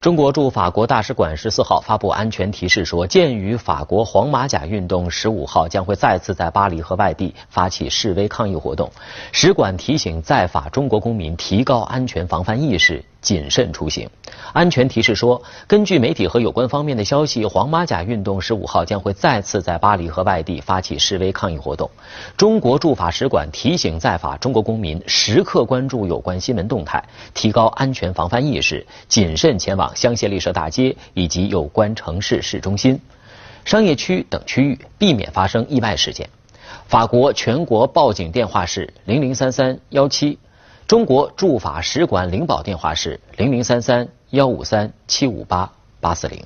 中国驻法国大使馆十四号发布安全提示说，鉴于法国黄马甲运动十五号将会再次在巴黎和外地发起示威抗议活动，使馆提醒在法中国公民提高安全防范意识。谨慎出行。安全提示说，根据媒体和有关方面的消息，黄马甲运动十五号将会再次在巴黎和外地发起示威抗议活动。中国驻法使馆提醒在法中国公民时刻关注有关新闻动态，提高安全防范意识，谨慎前往香榭丽舍大街以及有关城市市中心、商业区等区域，避免发生意外事件。法国全国报警电话是零零三三幺七。中国驻法使馆领保电话是零零三三幺五三七五八八四零。